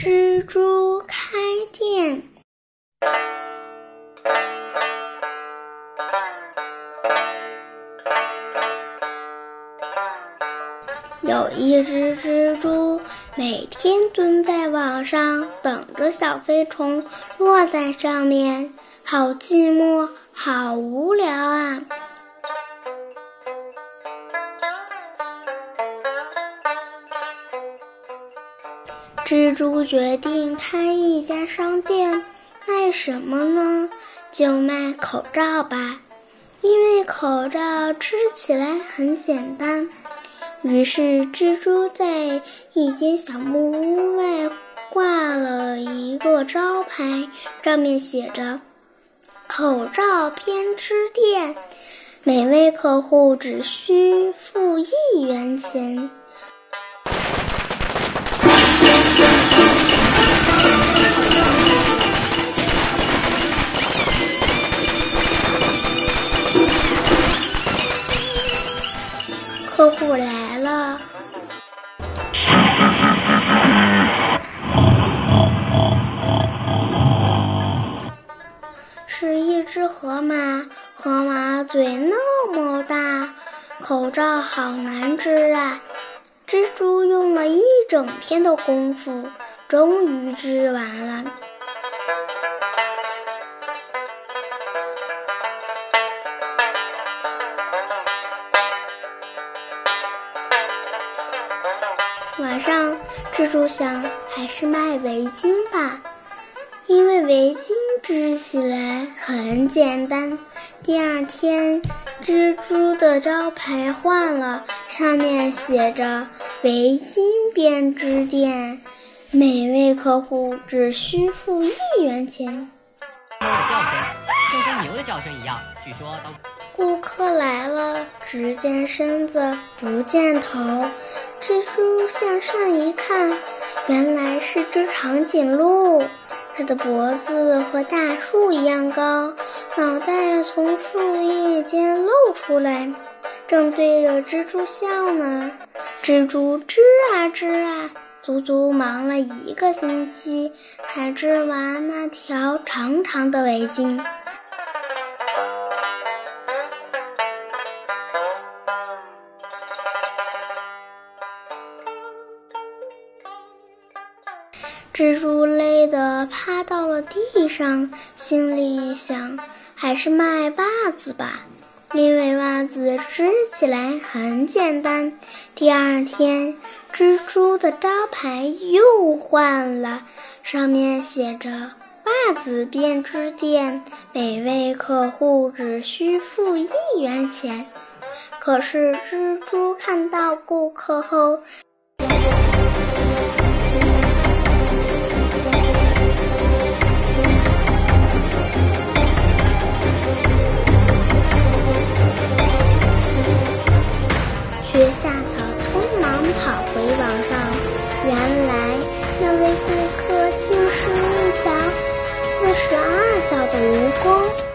蜘蛛开店。有一只蜘蛛，每天蹲在网上，等着小飞虫落在上面，好寂寞，好无聊啊！蜘蛛决定开一家商店，卖什么呢？就卖口罩吧，因为口罩织起来很简单。于是，蜘蛛在一间小木屋外挂了一个招牌，上面写着“口罩编织店”，每位客户只需付一元钱。我来了，是一只河马。河马嘴那么大，口罩好难织啊！蜘蛛用了一整天的功夫，终于织完了。晚上，蜘蛛想，还是卖围巾吧，因为围巾织起来很简单。第二天，蜘蛛的招牌换了，上面写着“围巾编织店”，每位客户只需付一元钱。猫的叫声就跟牛的叫声一样，据说都。顾客来了，只见身子不见头。蜘蛛向上一看，原来是只长颈鹿。它的脖子和大树一样高，脑袋从树叶间露出来，正对着蜘蛛笑呢。蜘蛛织啊织啊，足足忙了一个星期，才织完那条长长的围巾。蜘蛛累得趴到了地上，心里想：还是卖袜子吧，因为袜子织起来很简单。第二天，蜘蛛的招牌又换了，上面写着“袜子编织店”，每位客户只需付一元钱。可是，蜘蛛看到顾客后。忙跑回网上。原来那位顾客竟是一条四十二脚的蜈蚣。